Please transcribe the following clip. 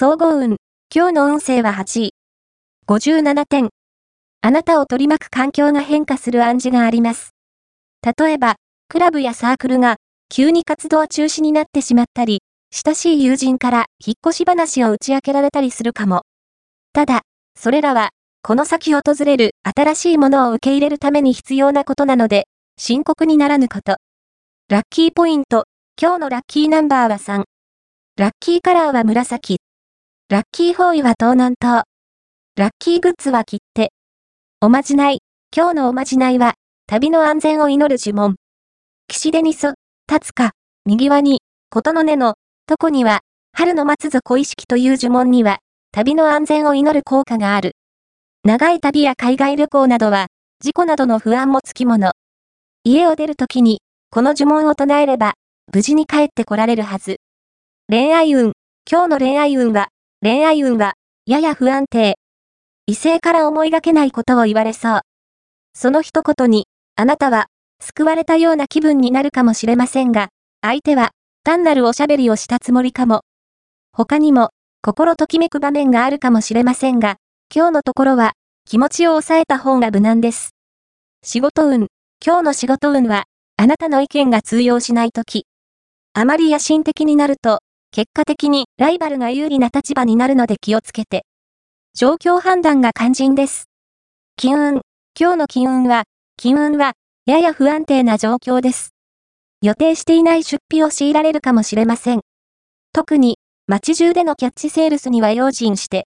総合運。今日の運勢は8位。57点。あなたを取り巻く環境が変化する暗示があります。例えば、クラブやサークルが急に活動中止になってしまったり、親しい友人から引っ越し話を打ち明けられたりするかも。ただ、それらは、この先訪れる新しいものを受け入れるために必要なことなので、深刻にならぬこと。ラッキーポイント。今日のラッキーナンバーは3。ラッキーカラーは紫。ラッキーホーイは東南東。ラッキーグッズは切手。おまじない。今日のおまじないは、旅の安全を祈る呪文。岸手にそ、立つか、右輪に、ことの根の、床には、春の松津小意識という呪文には、旅の安全を祈る効果がある。長い旅や海外旅行などは、事故などの不安もつきもの。家を出るときに、この呪文を唱えれば、無事に帰ってこられるはず。恋愛運。今日の恋愛運は、恋愛運は、やや不安定。異性から思いがけないことを言われそう。その一言に、あなたは、救われたような気分になるかもしれませんが、相手は、単なるおしゃべりをしたつもりかも。他にも、心ときめく場面があるかもしれませんが、今日のところは、気持ちを抑えた方が無難です。仕事運。今日の仕事運は、あなたの意見が通用しないとき。あまり野心的になると、結果的にライバルが有利な立場になるので気をつけて。状況判断が肝心です。金運。今日の金運は、金運は、やや不安定な状況です。予定していない出費を強いられるかもしれません。特に、街中でのキャッチセールスには用心して、